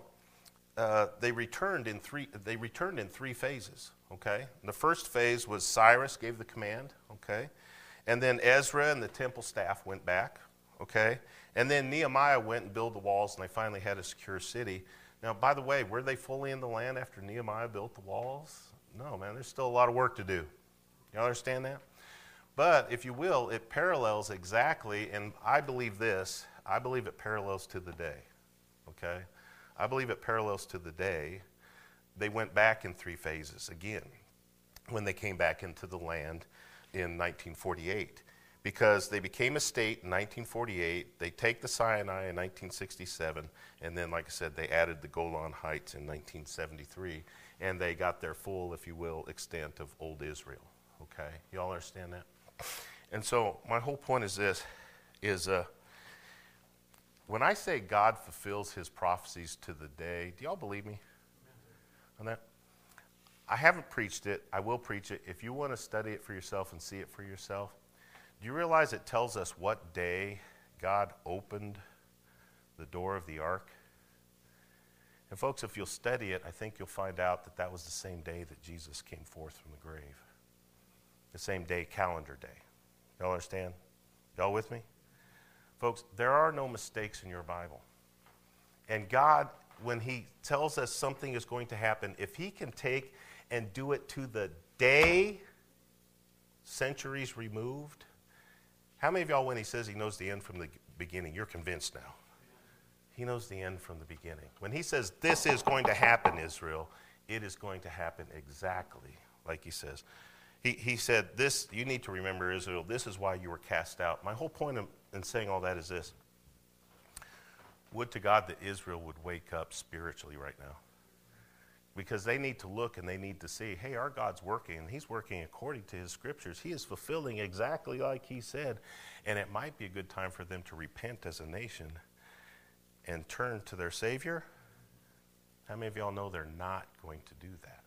uh, they returned in three. They returned in three phases. Okay. The first phase was Cyrus gave the command. Okay, and then Ezra and the temple staff went back. Okay, and then Nehemiah went and built the walls, and they finally had a secure city. Now, by the way, were they fully in the land after Nehemiah built the walls? No, man. There's still a lot of work to do. Y'all understand that? But if you will, it parallels exactly, and I believe this. I believe it parallels to the day. Okay. I believe it parallels to the day they went back in three phases again when they came back into the land in 1948 because they became a state in 1948. They take the Sinai in 1967, and then, like I said, they added the Golan Heights in 1973, and they got their full, if you will, extent of Old Israel. Okay, y'all understand that? And so, my whole point is this: is uh, when I say God fulfills His prophecies to the day, do y'all believe me on that? I haven't preached it. I will preach it. If you want to study it for yourself and see it for yourself, do you realize it tells us what day God opened the door of the ark? And, folks, if you'll study it, I think you'll find out that that was the same day that Jesus came forth from the grave. The same day, calendar day. Y'all understand? Y'all with me? Folks, there are no mistakes in your Bible. And God, when He tells us something is going to happen, if He can take and do it to the day, centuries removed, how many of y'all, when he says he knows the end from the beginning, you're convinced now? He knows the end from the beginning. When he says, This is going to happen, Israel, it is going to happen exactly like he says. He, he said, This, you need to remember, Israel, this is why you were cast out. My whole point in, in saying all that is this Would to God that Israel would wake up spiritually right now because they need to look and they need to see hey, our God's working, and He's working according to His scriptures. He is fulfilling exactly like He said. And it might be a good time for them to repent as a nation and turn to their Savior. How many of y'all know they're not going to do that?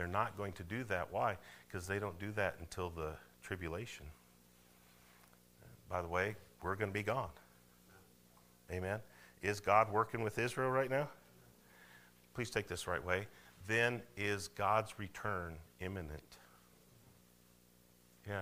They're not going to do that. Why? Because they don't do that until the tribulation. By the way, we're going to be gone. Amen. Is God working with Israel right now? please take this right way, then is God's return imminent. Yeah.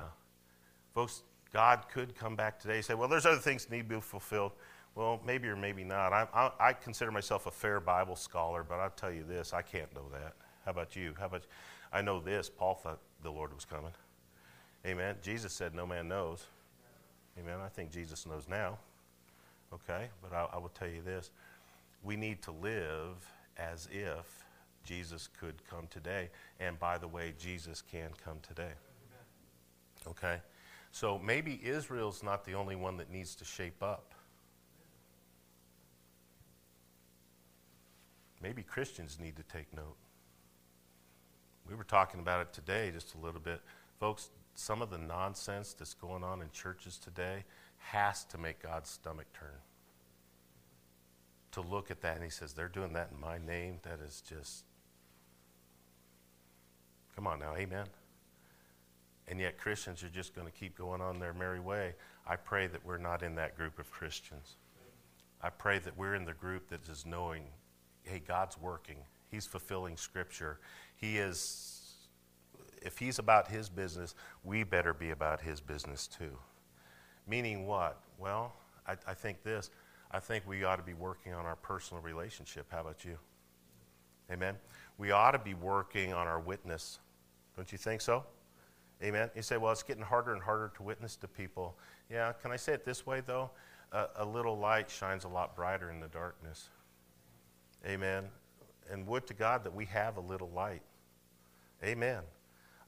Folks, God could come back today and say, well, there's other things that need to be fulfilled. Well, maybe or maybe not. I, I, I consider myself a fair Bible scholar, but I'll tell you this I can't know that. How about you? How about I know this. Paul thought the Lord was coming. Amen. Jesus said, No man knows. Amen. I think Jesus knows now. Okay? But I, I will tell you this we need to live as if Jesus could come today. And by the way, Jesus can come today. Okay? So maybe Israel's not the only one that needs to shape up. Maybe Christians need to take note. We were talking about it today just a little bit. Folks, some of the nonsense that's going on in churches today has to make God's stomach turn to look at that and he says, They're doing that in my name. That is just. Come on now, amen. And yet Christians are just going to keep going on their merry way. I pray that we're not in that group of Christians. I pray that we're in the group that is knowing, hey, God's working. He's fulfilling Scripture. He is, if He's about His business, we better be about His business too. Meaning what? Well, I, I think this I think we ought to be working on our personal relationship. How about you? Amen. We ought to be working on our witness. Don't you think so? Amen. You say, well, it's getting harder and harder to witness to people. Yeah, can I say it this way, though? Uh, a little light shines a lot brighter in the darkness. Amen. And would to God that we have a little light. Amen.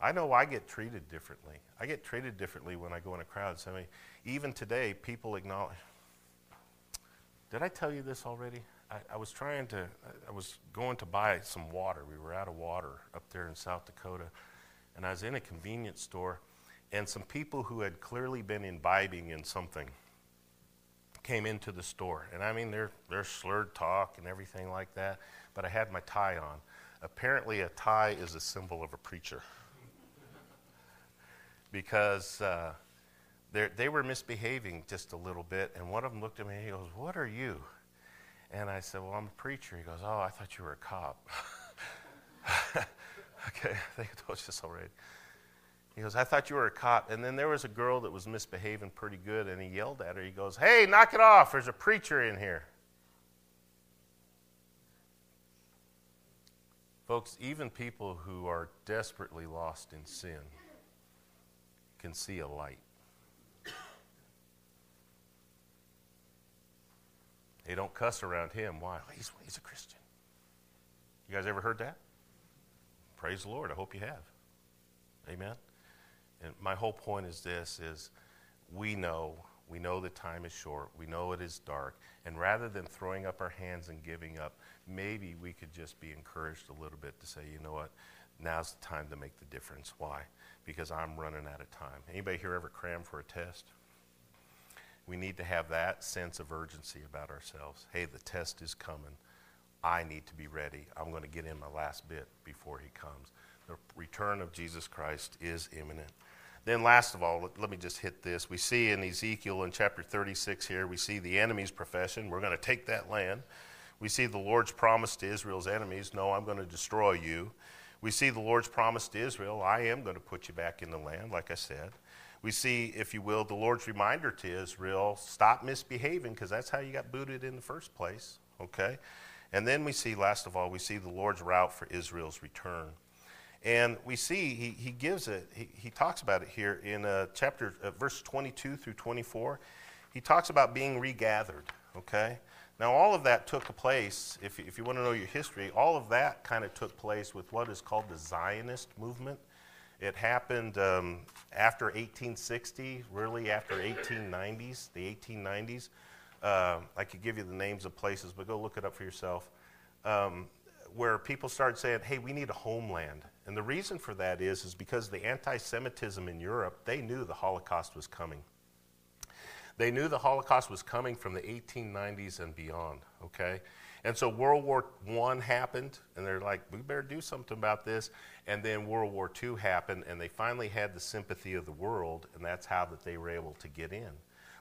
I know I get treated differently. I get treated differently when I go in a crowd. So I mean, even today, people acknowledge, did I tell you this already? I, I, was trying to, I was going to buy some water. We were out of water up there in South Dakota. And I was in a convenience store, and some people who had clearly been imbibing in something came into the store. And I mean, they're, they're slurred talk and everything like that, but I had my tie on. Apparently, a tie is a symbol of a preacher. because uh, they were misbehaving just a little bit, and one of them looked at me and he goes, What are you? And I said, Well, I'm a preacher. He goes, Oh, I thought you were a cop. okay, I think I told you this already. He goes, I thought you were a cop. And then there was a girl that was misbehaving pretty good, and he yelled at her. He goes, Hey, knock it off. There's a preacher in here. Folks, even people who are desperately lost in sin can see a light. They don't cuss around him. Why? He's, he's a Christian. You guys ever heard that? Praise the Lord. I hope you have. Amen. And my whole point is this is we know, we know the time is short. We know it is dark. And rather than throwing up our hands and giving up, maybe we could just be encouraged a little bit to say, you know what? Now's the time to make the difference. Why? Because I'm running out of time. Anybody here ever cram for a test? we need to have that sense of urgency about ourselves. Hey, the test is coming. I need to be ready. I'm going to get in my last bit before he comes. The return of Jesus Christ is imminent. Then, last of all, let, me just hit this. We see in Ezekiel in chapter 36 here, we see the enemy's profession. We're going to take that land. We see the Lord's promise to Israel's enemies No, I'm going to destroy you. We see the Lord's promise to Israel I am going to put you back in the land, like I said we see, if you will, the Lord's reminder to Israel stop misbehaving because that's how you got booted in the first place, okay? And then we see, last of all, we see the Lord's route for Israel's return. And we see he, he gives it, he, he talks about it here in uh, chapter, uh, verse 22 through 24. He talks about being regathered, okay? Now, all of that took place, if, if you want to know your history, all of that kind of took place with what is called the Zionist movement. It happened um, after 1860, really after 1890s, the 1890s. Uh, I could give you the names of places, but go look it up for yourself. Um, where people started saying, "Hey, we need a homeland," and the reason for that is is because the anti-Semitism in Europe, they knew the Holocaust was coming. They knew the Holocaust was coming from the 1890s and beyond. Okay, and so World War I happened, and they're like, we better do something about this. And then World War II happened, and they finally had the sympathy of the world, and that's how that they were able to get in.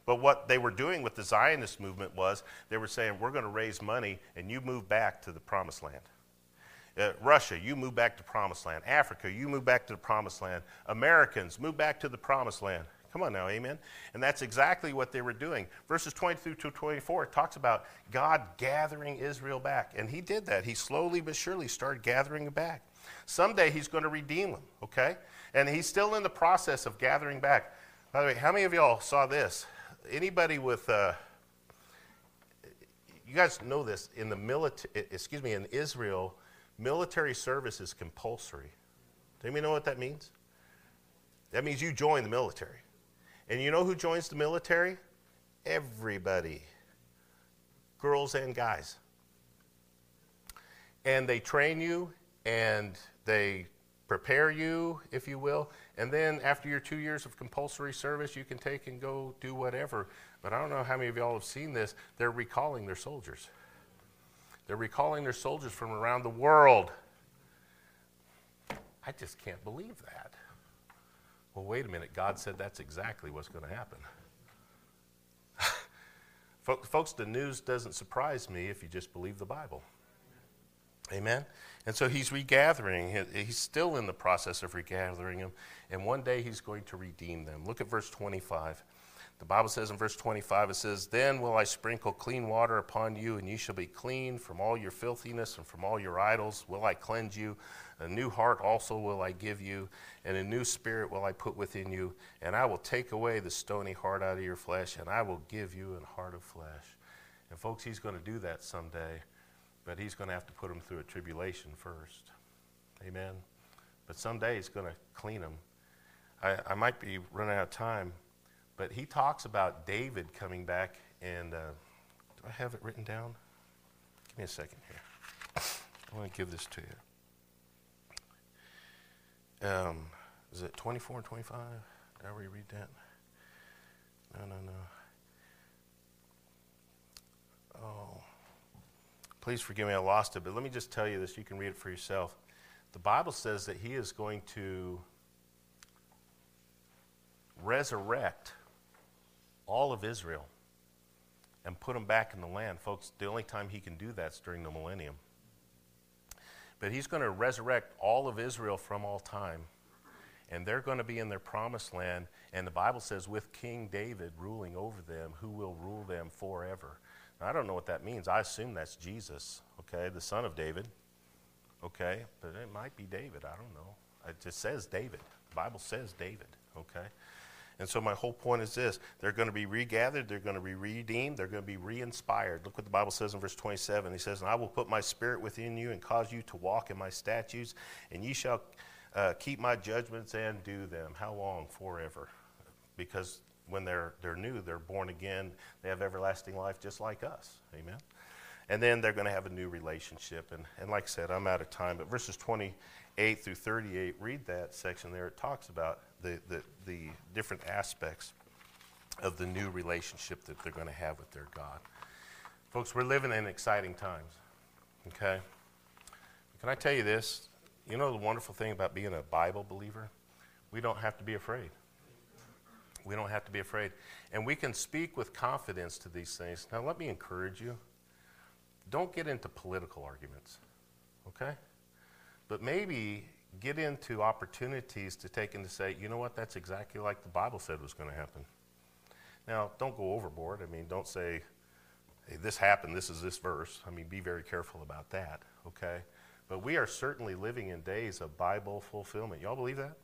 But what they were doing with the Zionist movement was they were saying, we're going to raise money, and you move back to the promised land. Uh, Russia, you move back to promised land. Africa, you move back to the promised land. Americans, move back to the promised land. Come on now, amen. And that's exactly what they were doing. Verses 22 to 24 talks about God gathering Israel back. And he did that. He slowly but surely started gathering them back. Someday he's going to redeem them, okay? And he's still in the process of gathering back. By the way, how many of y'all saw this? Anybody with, uh, you guys know this, in the military, excuse me, in Israel, military service is compulsory. Do anybody know what that means? That means you join the military. And you know who joins the military? Everybody, girls and guys. And they train you and they prepare you, if you will. And then after your two years of compulsory service, you can take and go do whatever. But I don't know how many of y'all have seen this. They're recalling their soldiers. They're recalling their soldiers from around the world. I just can't believe that. Well, wait a minute. God said that's exactly what's going to happen. Folks, the news doesn't surprise me if you just believe the Bible. Amen? And so he's regathering. He's still in the process of regathering them. And one day he's going to redeem them. Look at verse 25. The Bible says in verse 25, it says, Then will I sprinkle clean water upon you, and you shall be clean from all your filthiness and from all your idols. Will I cleanse you? A new heart also will I give you, and a new spirit will I put within you. And I will take away the stony heart out of your flesh, and I will give you a heart of flesh. And folks, he's going to do that someday, but he's going to have to put them through a tribulation first. Amen. But someday he's going to clean them. I, I might be running out of time. But he talks about David coming back, and uh, do I have it written down? Give me a second here. I want to give this to you. Um, is it 24 and 25? Did I read that? No, no, no. Oh, please forgive me, I lost it, but let me just tell you this. You can read it for yourself. The Bible says that He is going to resurrect all of Israel and put them back in the land. Folks, the only time He can do that is during the millennium. But He's going to resurrect all of Israel from all time and they're going to be in their promised land. And the Bible says, with King David ruling over them, who will rule them forever. Now, I don't know what that means. I assume that's Jesus, okay, the son of David, okay, but it might be David. I don't know. It just says David. The Bible says David, okay. And so my whole point is this they're going to be regathered, they're going to be redeemed, they're going to be re inspired. Look what the Bible says in verse 27. He says, And I will put my spirit within you and cause you to walk in my statutes, and ye shall uh, keep my judgments and do them. How long? Forever. Because when they're, they're new, they're born again, they have everlasting life just like us. Amen. And then they're going to have a new relationship. And, and like I said, I'm out of time, but verses 28 through 38, read that section there. It talks about the, the, the different aspects of the new relationship that they're going to have with their God. Folks, we're living in exciting times. Okay? Can I tell you this? You know the wonderful thing about being a Bible believer? We don't have to be afraid. We don't have to be afraid. And we can speak with confidence to these things. Now, let me encourage you don't get into political arguments, okay? But maybe get into opportunities to take and to say, you know what, that's exactly like the Bible said was going to happen. Now, don't go overboard. I mean, don't say, hey, this happened, this is this verse. I mean, be very careful about that, okay? But we are certainly living in days of Bible fulfillment. Y'all believe that?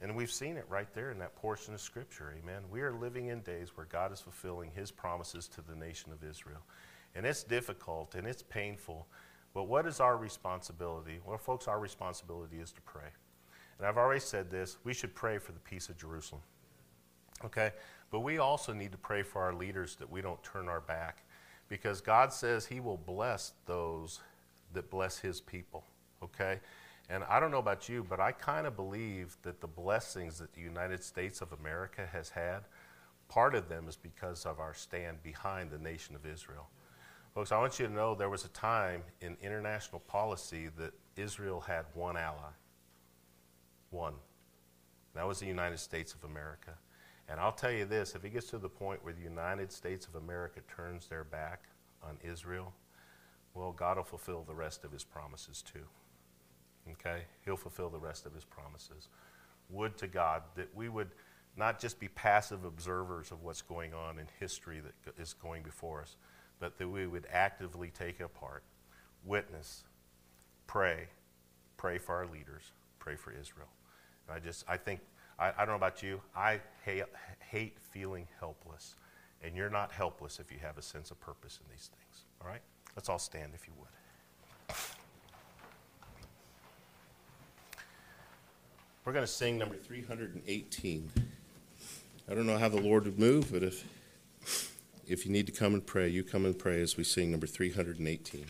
And we've seen it right there in that portion of Scripture, amen. We are living in days where God is fulfilling His promises to the nation of Israel. And it's difficult and it's painful. But what is our responsibility? Well, folks, our responsibility is to pray. And I've already said this we should pray for the peace of Jerusalem. Okay? But we also need to pray for our leaders that we don't turn our back. Because God says He will bless those that bless His people. Okay? And I don't know about you, but I kind of believe that the blessings that the United States of America has had, part of them is because of our stand behind the nation of Israel. Folks, I want you to know there was a time in international policy that Israel had one ally. One. That was the United States of America. And I'll tell you this if it gets to the point where the United States of America turns their back on Israel, well, God will fulfill the rest of his promises too. Okay? He'll fulfill the rest of his promises. Would to God that we would not just be passive observers of what's going on in history that is going before us, but that we would actively take a part, witness, pray, pray for our leaders, pray for Israel. And I just, I think, I, I don't know about you, I hate, hate feeling helpless. And you're not helpless if you have a sense of purpose in these things. All right? Let's all stand if you would. We're going to sing number 318. I don't know how the Lord would move, but if if you need to come and pray, you come and pray as we sing number 318.